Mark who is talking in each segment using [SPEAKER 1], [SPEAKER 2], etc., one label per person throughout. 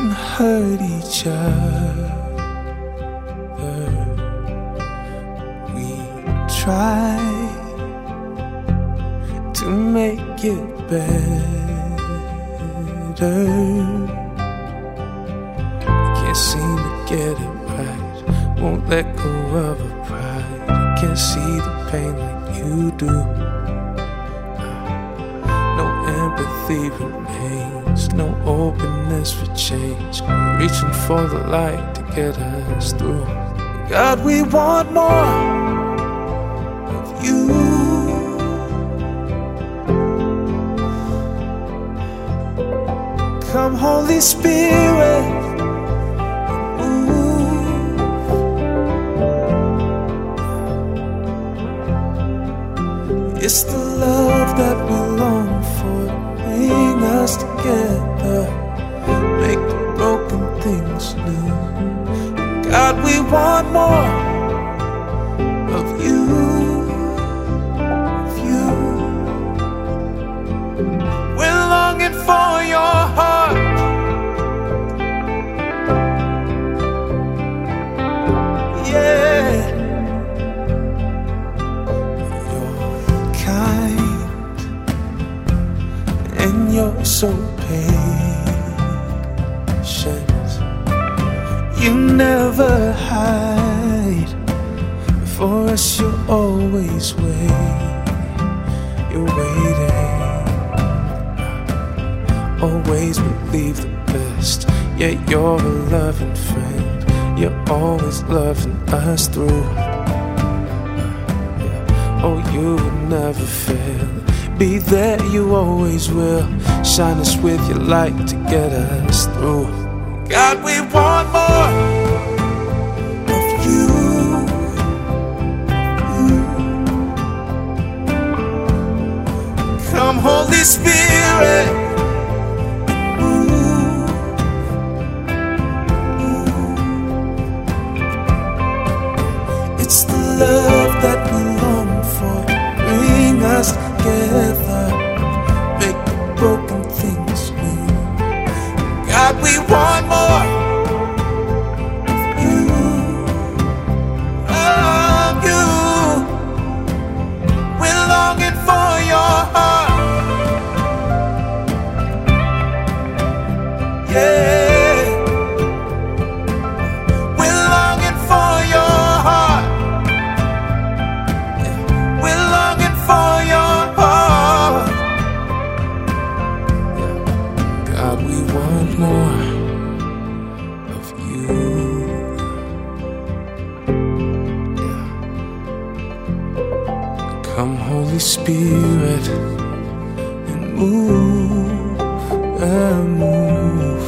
[SPEAKER 1] each other. We try to make it better. Can't seem to get it right. Won't let go of a pride. Can't see the pain like you do. No empathy remains, no openness for change. Reaching for the light to get us through. God, we want more of you. Come, Holy Spirit. You never hide. For us, you always wait. You're waiting. Always believe the best. Yet you're a loving friend. You're always loving us through. Oh, you will never fail. Be there, you always will. Shine us with your light to get us through. God, we want more of you. Come, Holy Spirit. Come, Holy Spirit, and move and move.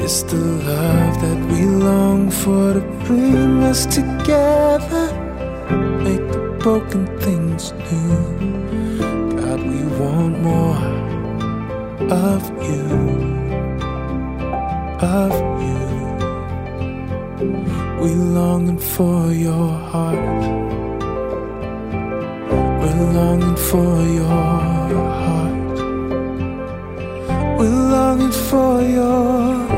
[SPEAKER 1] It's the love that we long for to bring us together, make the broken things new. God, we want more of you, of you. We longing for your heart. We're longing for your heart. We're longing for your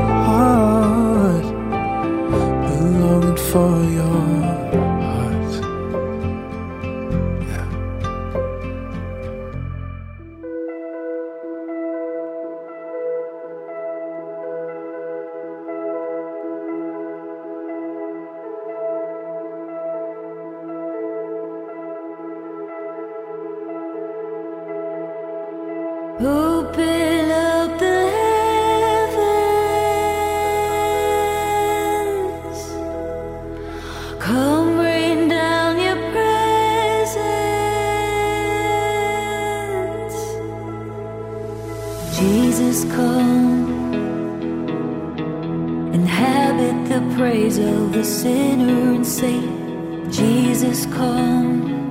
[SPEAKER 2] Inhabit the heavens, come bring down your praises, Jesus come and have it the praise of the sinner and saint. Jesus, come.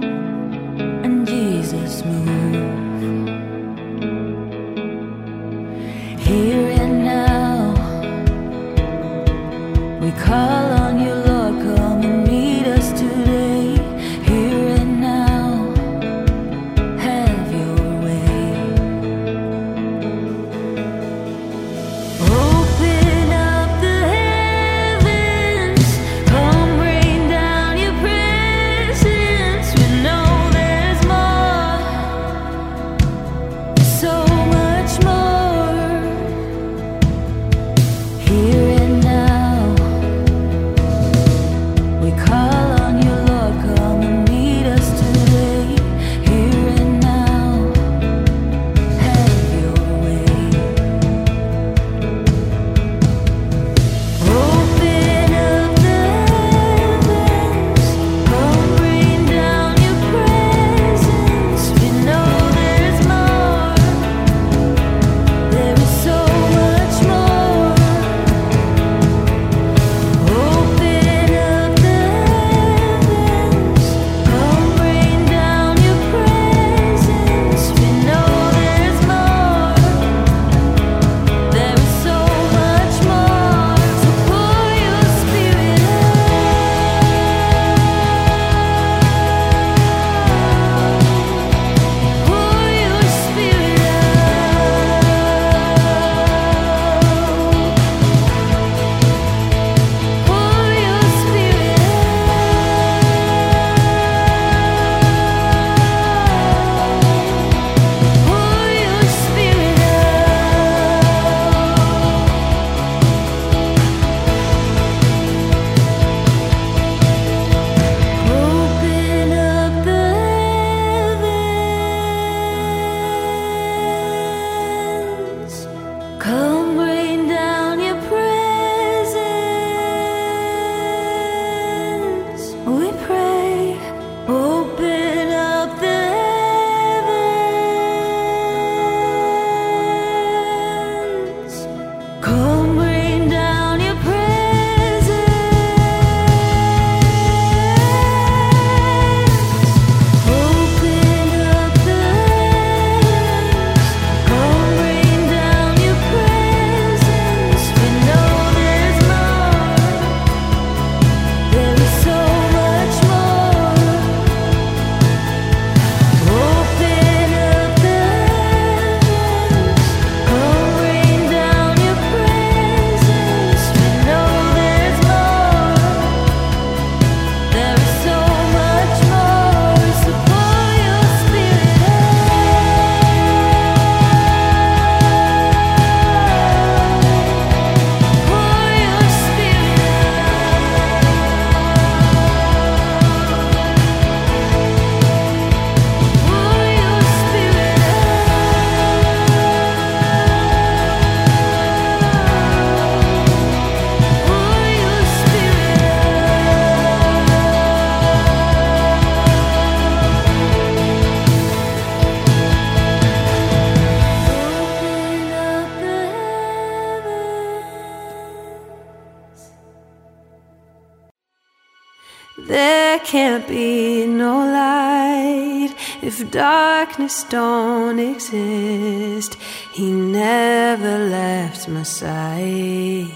[SPEAKER 3] Can't be no light if darkness don't exist. He never left my side,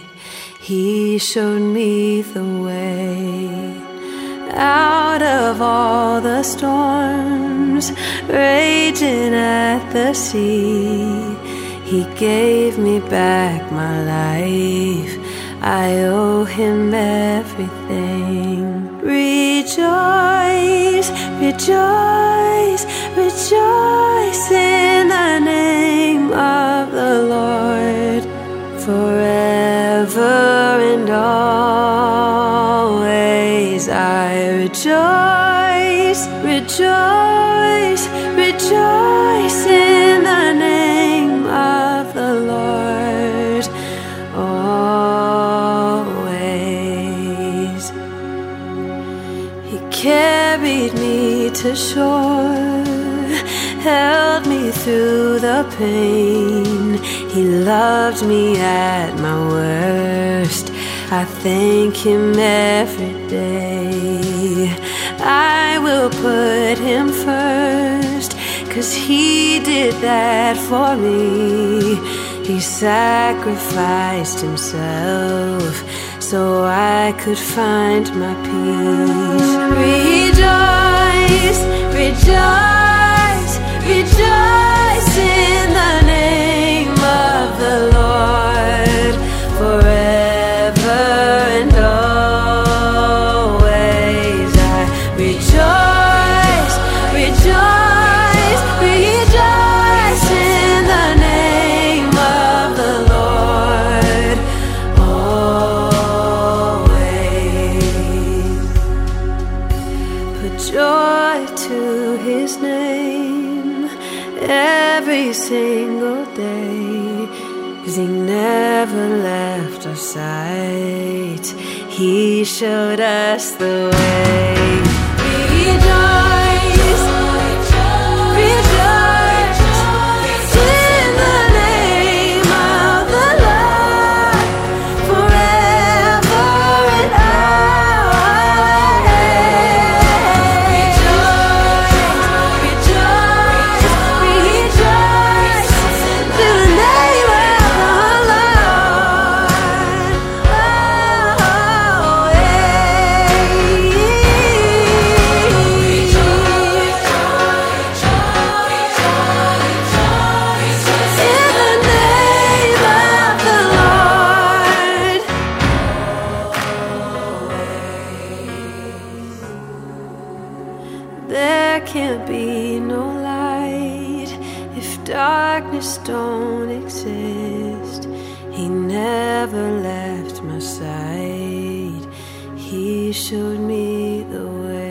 [SPEAKER 3] He showed me the way. Out of all the storms raging at the sea, He gave me back my life. I owe Him everything. Rejoice, rejoice, rejoice in the name of the Lord forever and always. I rejoice, to shore, held me through the pain. He loved me at my worst. I thank Him every day. I will put Him first, cause He did that for me. He sacrificed Himself so I could find my peace. Rejoice, rejoice, rejoice in the name of the Lord forever every single day. Cause he never left our sight. He showed us the way. Rejoice, There can't be no light if darkness don't exist. He never left my side. He showed me the way.